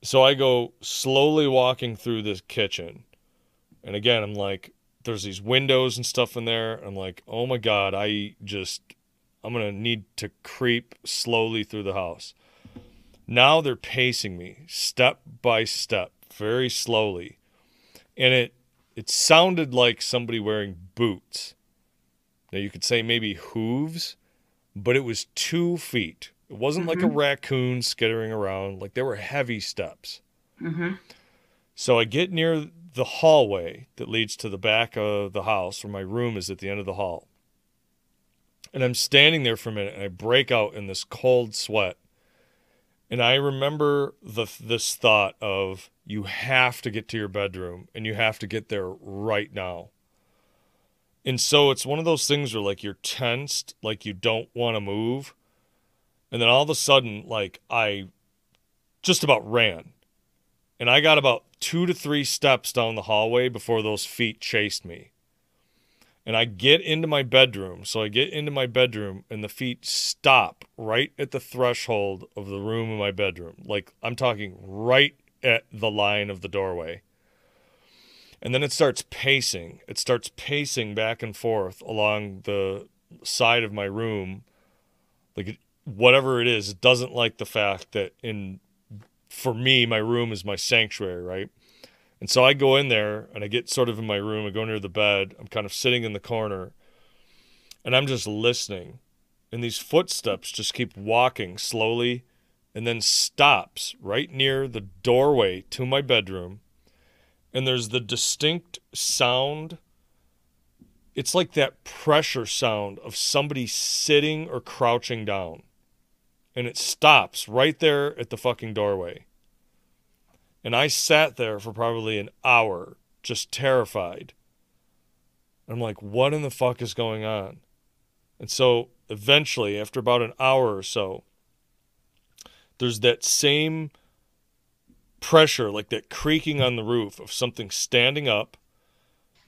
So I go slowly walking through this kitchen. And again, I'm like, there's these windows and stuff in there. I'm like, oh my God, I just, I'm going to need to creep slowly through the house. Now they're pacing me step by step, very slowly. And it, it sounded like somebody wearing boots. Now you could say maybe hooves, but it was two feet. It wasn't like a raccoon skittering around. Like there were heavy steps. Mm-hmm. So I get near the hallway that leads to the back of the house, where my room is at the end of the hall. And I'm standing there for a minute, and I break out in this cold sweat. And I remember the this thought of you have to get to your bedroom, and you have to get there right now. And so it's one of those things where like you're tensed, like you don't want to move. And then all of a sudden, like I just about ran. And I got about two to three steps down the hallway before those feet chased me. And I get into my bedroom. So I get into my bedroom and the feet stop right at the threshold of the room in my bedroom. Like I'm talking right at the line of the doorway. And then it starts pacing. It starts pacing back and forth along the side of my room. Like whatever it is, it doesn't like the fact that in for me, my room is my sanctuary, right? And so I go in there and I get sort of in my room, I go near the bed, I'm kind of sitting in the corner, and I'm just listening. And these footsteps just keep walking slowly and then stops right near the doorway to my bedroom. And there's the distinct sound. It's like that pressure sound of somebody sitting or crouching down and it stops right there at the fucking doorway. And I sat there for probably an hour, just terrified. I'm like, what in the fuck is going on? And so eventually, after about an hour or so, there's that same pressure, like that creaking on the roof of something standing up,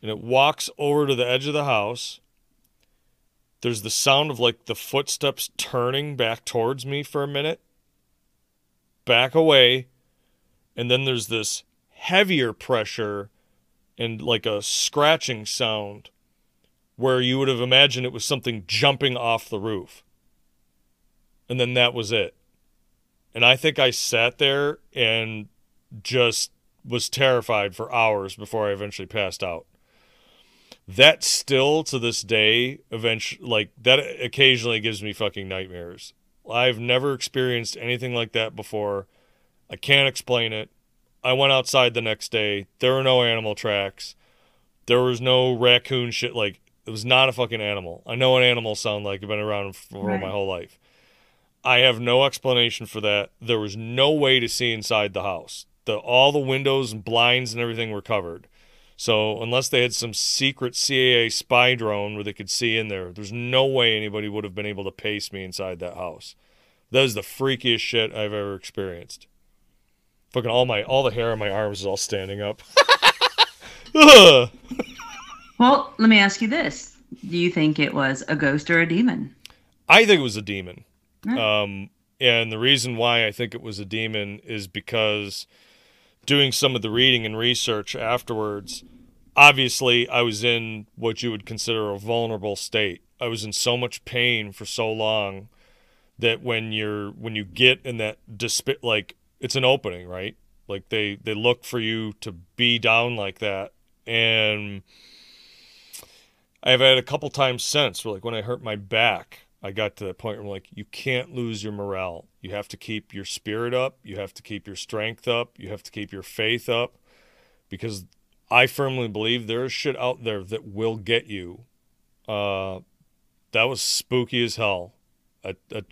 and it walks over to the edge of the house there's the sound of like the footsteps turning back towards me for a minute, back away, and then there's this heavier pressure and like a scratching sound where you would have imagined it was something jumping off the roof. And then that was it. And I think I sat there and just was terrified for hours before I eventually passed out that still to this day eventually like that occasionally gives me fucking nightmares i've never experienced anything like that before i can't explain it. I went outside the next day. There were no animal tracks. There was no raccoon shit like it was not a fucking animal. I know what animals sound like. I've been around for right. my whole life. I have no explanation for that. There was no way to see inside the house. The all the windows and blinds and everything were covered. So unless they had some secret CIA spy drone where they could see in there, there's no way anybody would have been able to pace me inside that house. That is the freakiest shit I've ever experienced. Fucking all my all the hair on my arms is all standing up. <laughs> well, let me ask you this: Do you think it was a ghost or a demon? I think it was a demon. Um, and the reason why I think it was a demon is because doing some of the reading and research afterwards, obviously I was in what you would consider a vulnerable state. I was in so much pain for so long that when you're when you get in that despair like it's an opening, right? Like they they look for you to be down like that and I've had a couple times since where like when I hurt my back I got to that point where I'm like, you can't lose your morale. You have to keep your spirit up. You have to keep your strength up. You have to keep your faith up because I firmly believe there is shit out there that will get you. Uh, that was spooky as hell. I, I,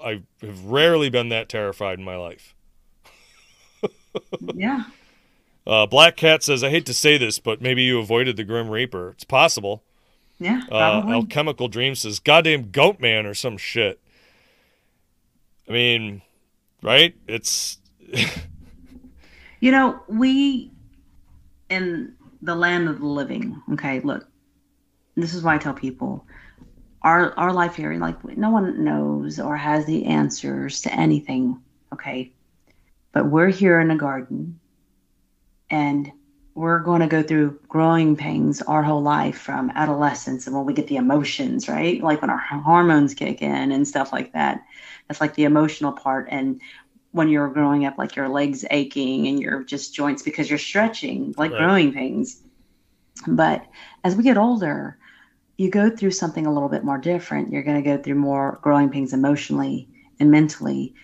I have rarely been that terrified in my life. Yeah. <laughs> Uh, Black Cat says, I hate to say this, but maybe you avoided the Grim Reaper. It's possible. Yeah, uh, Alchemical Dream says, "Goddamn Goat Man" or some shit. I mean, right? It's. <laughs> you know, we in the land of the living. Okay, look, this is why I tell people our our life here, like no one knows or has the answers to anything. Okay, but we're here in a garden, and we're going to go through growing pains our whole life from adolescence and when we get the emotions, right? Like when our hormones kick in and stuff like that. That's like the emotional part. And when you're growing up, like your legs aching and your just joints because you're stretching, like right. growing pains. But as we get older, you go through something a little bit more different. You're going to go through more growing pains emotionally. and mentally,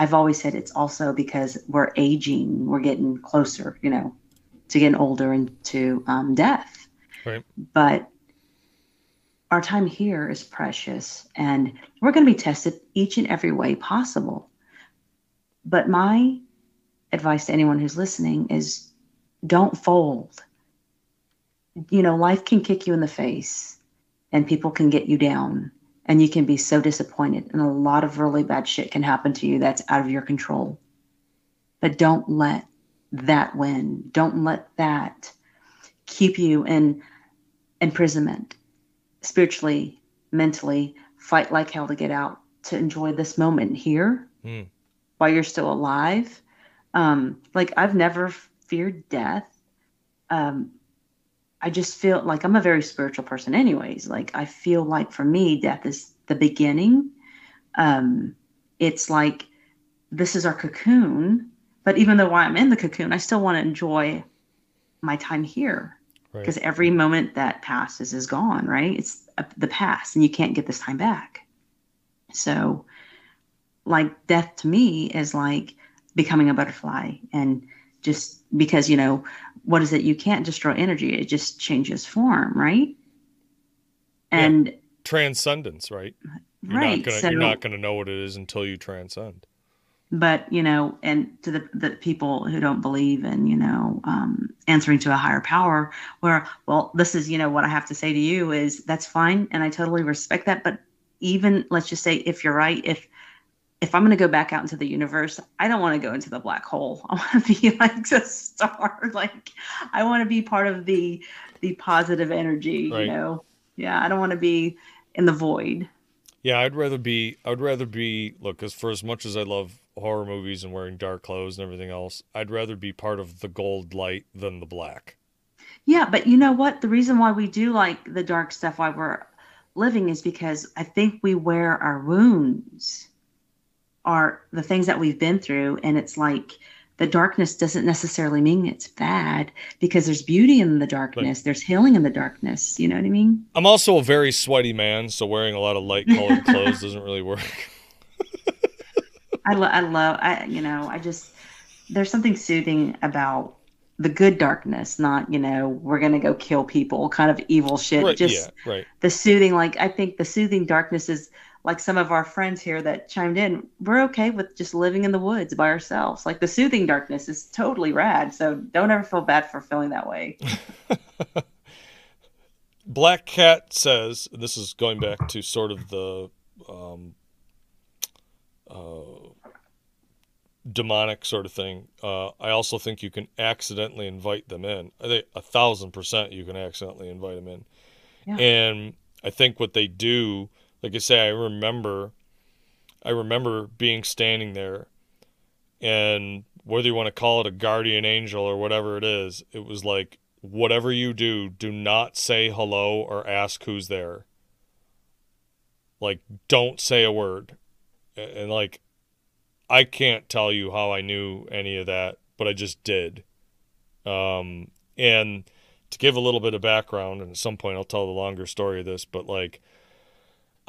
I've always said it's also because we're aging, we're getting closer, you know, to getting older and to um, death. Right. But our time here is precious and we're going to be tested each and every way possible. But my advice to anyone who's listening is don't fold. You know, life can kick you in the face and people can get you down and you can be so disappointed and a lot of really bad shit can happen to you that's out of your control. But don't let that win. Don't let that keep you in imprisonment spiritually, mentally, fight like hell to get out to enjoy this moment here Mm. while you're still alive. Um, like I've never feared death. Um, I just feel like I'm a very spiritual person, anyways. Like I feel like for me, death is the beginning. Um, it's like this is our cocoon, but even though I'm in the cocoon, I still want to enjoy my time here Right. because every moment that passes is gone, right? It's the past, and you can't get this time back. So, like death to me is like becoming a butterfly, and just because you know what is it? You can't destroy energy; it just changes form, right? And Transcendence, right? You're right, not gonna so you're not gonna know what it is until you transcend. but you know and to the, the people who don't believe in you know um, answering to a higher power where well this is you know what i have to say to you is that's fine and i totally respect that but even let's just say if you're right if if i'm going to go back out into the universe i don't want to go into the black hole <laughs> i want to be like a star <laughs> like i want to be part of the the positive energy Right. you know yeah i don't want to be in the void Yeah, I'd rather be. I'd rather be. Look, as for as much as I love horror movies and wearing dark clothes and everything else, I'd rather be part of the gold light than the black. Yeah, but you know what? The reason why we do like the dark stuff while we're living is because I think we wear our wounds, are the things that we've been through, and it's like the darkness doesn't necessarily mean it's bad because there's beauty in the darkness, there's healing in the darkness. You know what I mean? I'm also a very sweaty man, so wearing a lot of light colored clothes doesn't really work. I, lo- I love, I you know, I just there's something soothing about the good darkness, not you know we're gonna go kill people, kind of evil shit. right? just yeah. Right. the soothing like i think the soothing darkness is like some of our friends here that chimed in we're okay with just living in the woods by ourselves like the soothing darkness is totally rad so don't ever feel bad for feeling that way <laughs> Black Cat says, this is going back to sort of the um, uh, demonic sort of thing. Uh, I also think you can accidentally invite them in. I think a thousand percent you can accidentally invite them in. Yeah. And I think what they do, like I say, I remember, I remember being standing there, and whether you want to call it a guardian angel or whatever it is, it was like whatever you do, do not say hello or ask who's there. Like, don't say a word. And, like, I can't tell you how I knew any of that, but I just did. Um, and to give a little bit of background, and at some point I'll tell the longer story of this, but like,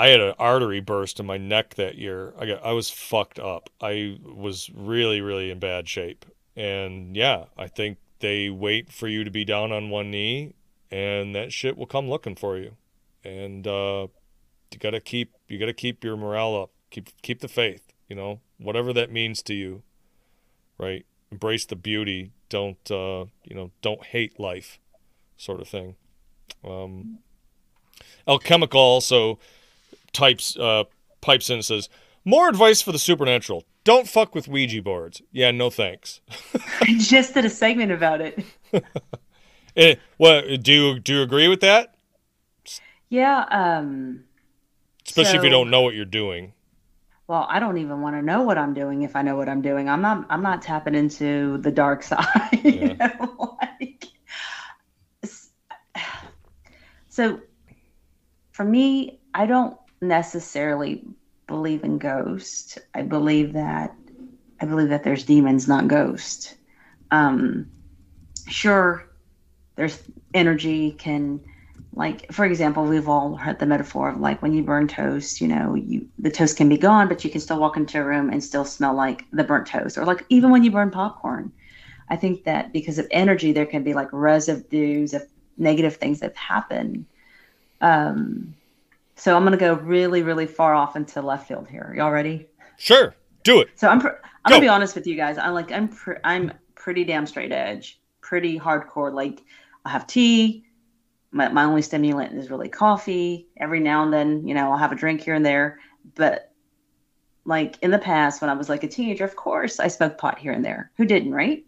I had an artery burst in my neck that year. I got, I was fucked up. I was really, really in bad shape. And yeah, I think they wait for you to be down on one knee and that shit will come looking for you and uh, you gotta keep you gotta keep your morale up keep keep the faith you know whatever that means to you right embrace the beauty don't uh, you know don't hate life sort of thing um, alchemical also types uh, pipes in and says more advice for the supernatural. Don't fuck with ouija boards. Yeah no thanks. <laughs> I just did a segment about it. Eh, what do you do you agree with that? yeah um Especially if you don't know what you're doing. well i don't even want to know what i'm doing if i know what i'm doing. I'm not i'm not tapping into the dark <laughs> side know, like, <sighs> so for me i don't necessarily believe in ghosts i believe that i believe that there's demons not ghosts um sure there's energy can like for example, we've all heard the metaphor of like when you burn toast, you know, you the toast can be gone, but you can still walk into a room and still smell like the burnt toast, or like even when you burn popcorn. I think that because of energy, there can be like residues of negative things that happen. Um, so I'm going to go really, really far off into left field here. Y'all ready? Sure, do it. So I'm, pr- I'm gonna be honest with you guys. I'm like, I'm, pr- I'm pretty damn straight edge, pretty hardcore. Like, I have tea. My, my only stimulant is really coffee. Every now and then, you know, I'll have a drink here and there. But like in the past, when I was like a teenager, of course I smoked pot here and there. Who didn't, right?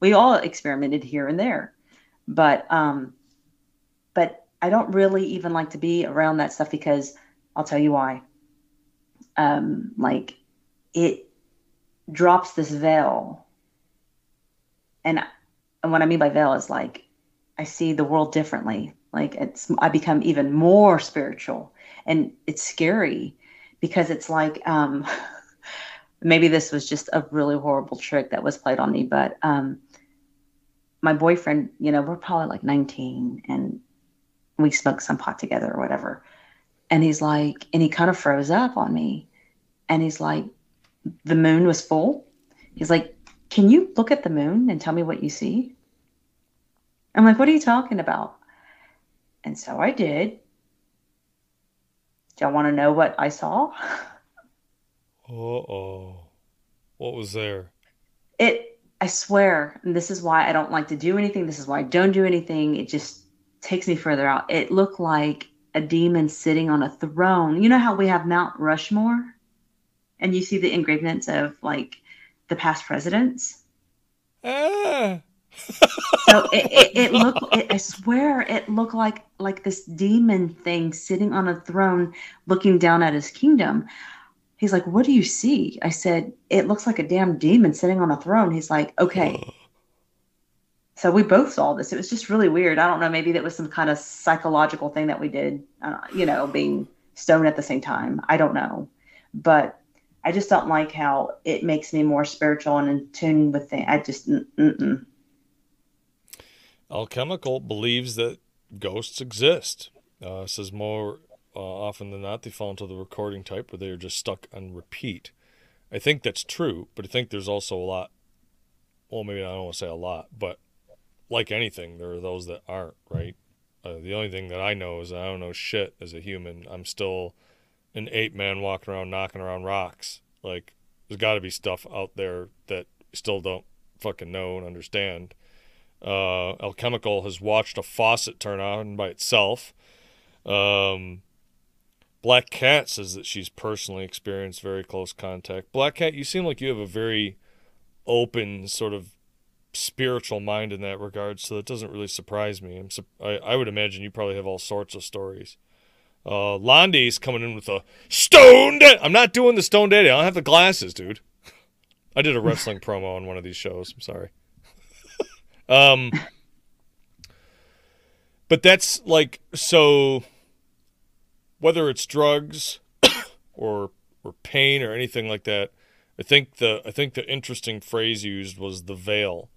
We all experimented here and there. But um, but I don't really even like to be around that stuff because I'll tell you why. Um, like it drops this veil. And, and what I mean by veil is like I see the world differently. Like it's I become even more spiritual. And it's scary because it's like um <laughs> maybe this was just a really horrible trick that was played on me, but um my boyfriend, you know, we're probably like 19 and we smoked some pot together or whatever. And he's like, and he kind of froze up on me. And he's like, the moon was full. He's like, can you look at the moon and tell me what you see? I'm like, what are you talking about? And so I did. Do y'all want to know what I saw? Uh oh. What was there? It, I swear, and this is why I don't like to do anything. This is why I don't do anything. It just takes me further out. It looked like a demon sitting on a throne. You know how we have Mount Rushmore? And you see the engravements of like the past presidents? Ah. <laughs> so it, it, it looked it, i swear it looked like like this demon thing sitting on a throne looking down at his kingdom he's like what do you see i said it looks like a damn demon sitting on a throne he's like okay so we both saw this. It was just really weird. I don't know. Maybe that was some kind of psychological thing that we did. Uh, you know, being stoned at the same time. I don't know, but I just don't like how it makes me more spiritual and in tune with things. I just. Mm-mm. Alchemical believes that ghosts exist. Uh, says more uh, often than not they fall into the recording type where they are just stuck on repeat. I think that's true, but I think there's also a lot. Well, maybe I don't want to say a lot, but like anything, there are those that aren't, right? Uh, the only thing that I know is I don't know shit as a human. I'm still an ape man walking around knocking around rocks. Like, there's got to be stuff out there that still don't fucking know and understand. Uh, Alchemical has watched a faucet turn on by itself. Um, Black Cat says that she's personally experienced very close contact. Black Cat, you seem like you have a very open sort of spiritual mind in that regard, so that doesn't really surprise me. I'm I, I would imagine you probably have all sorts of stories. Uh, Londy's coming in with a stone. I'm not doing the stone daddy. I don't have the glasses, dude. I did a wrestling <laughs> promo on one of these shows. I'm sorry. um, but that's like so. Whether it's drugs <coughs> or or pain or anything like that, I think the I think the interesting phrase used was the veil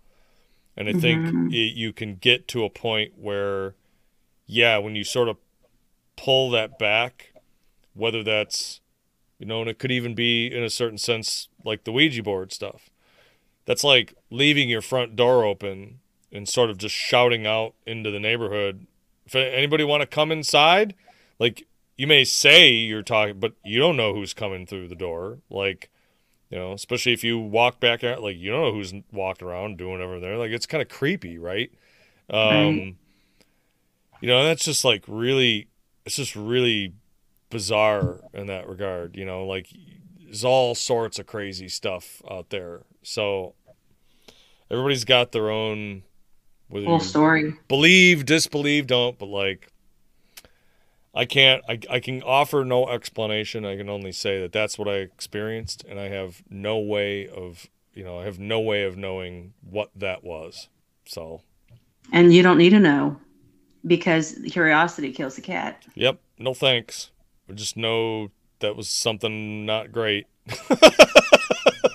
and I think mm-hmm. it, you can get to a point where, yeah, when you sort of pull that back, whether that's, you know, and it could even be in a certain sense like the Ouija board stuff. That's like leaving your front door open and sort of just shouting out into the neighborhood. If anybody want to come inside, like you may say you're talking, but you don't know who's coming through the door. Like, you know, especially if you walk back out, like you don't know who's walking around doing over there. Like it's kind of creepy, right? Um, right. You know, that's just like really, it's just really bizarre in that regard. You know, like there's all sorts of crazy stuff out there. So everybody's got their own whole story. Believe, disbelieve, don't, but like I can't. I, I can offer no explanation. I can only say that that's what I experienced, and I have no way of you know I have no way of knowing what that was. So. And you don't need to know, because curiosity kills the cat. Yep. No thanks. I just know that was something not great. <laughs>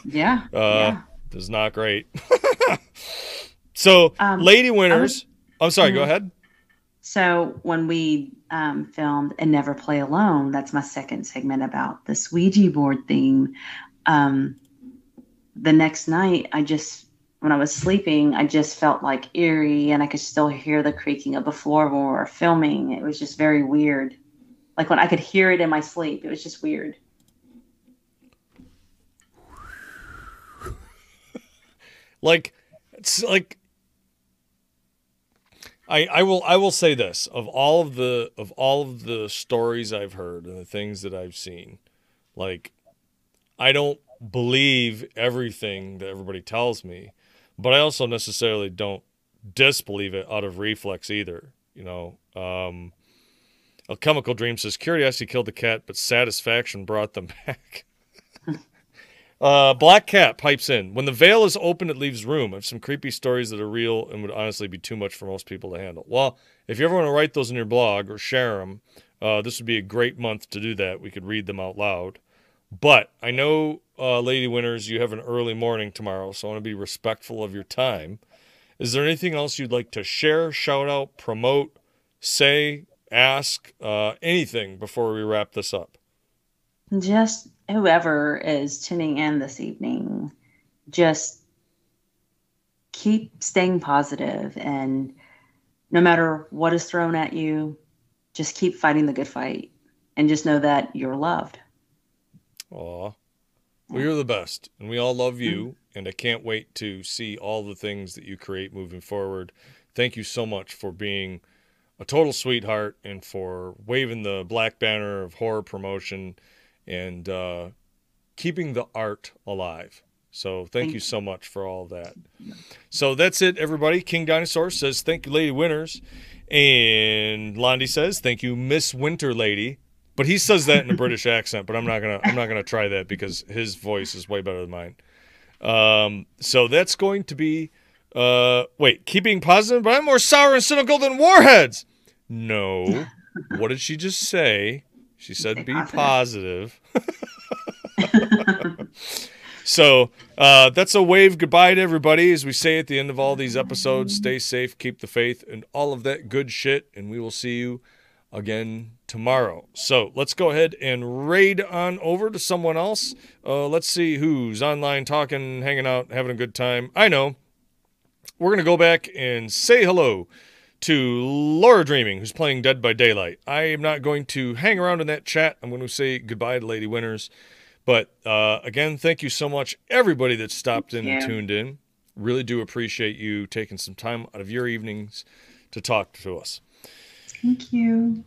yeah. Uh, yeah. It was not great. <laughs> so, um, lady winners. Was, I'm sorry. Mm-hmm. Go ahead. So when we um, filmed and Never Play Alone, that's my second segment about the Ouija board theme. Um, the next night, I just when I was sleeping, I just felt like eerie, and I could still hear the creaking of the floor when we were filming. It was just very weird. Like when I could hear it in my sleep, it was just weird. like it's like I, I will I will say this of all of the of all of the stories I've heard and the things that I've seen, like I don't believe everything that everybody tells me, but I also necessarily don't disbelieve it out of reflex either. You know, um, Alchemical dream says curiosity killed the cat, but satisfaction brought them <laughs> back. Uh, Black Cat pipes in. When the veil is open, it leaves room. I have some creepy stories that are real and would honestly be too much for most people to handle. Well, if you ever want to write those in your blog or share them, uh, this would be a great month to do that. We could read them out loud. But I know, uh, Lady Winners, you have an early morning tomorrow, so I want to be respectful of your time. Is there anything else you'd like to share, shout out, promote, say, ask, uh, anything before we wrap this up? Just whoever is tuning in this evening, just keep staying positive and no matter what is thrown at you, just keep fighting the good fight and just know that you're loved. Aw. Well, you're the best, and we all love you, mm-hmm. and I can't wait to see all the things that you create moving forward. Thank you so much for being a total sweetheart and for waving the black banner of horror promotion and uh, keeping the art alive. So thank, thank you so much for all that. So that's it, everybody. King Dinosaur says thank you, Lady Winners, and Londi says thank you, Miss Winter Lady. But he says that in a <laughs> British accent. But I'm not gonna I'm not gonna try that because his voice is way better than mine. Um, so that's going to be uh, wait, keeping positive, but I'm more sour and cynical than warheads. No, <laughs> what did she just say? She said be positive. <laughs> so uh, that's a wave goodbye to everybody. As we say at the end of all these episodes, stay safe, keep the faith, and all of that good shit. And we will see you again tomorrow. So let's go ahead and raid on over to someone else. Uh, let's see who's online talking, hanging out, having a good time. I know. We're going to go back and say hello to Laura Dreaming, who's playing Dead by Daylight. I am not going to hang around in that chat. I'm going to say goodbye to Lady Winners. But uh, again, thank you so much, everybody that stopped in and tuned in. Really do appreciate you taking some time out of your evenings to talk to us. Thank you.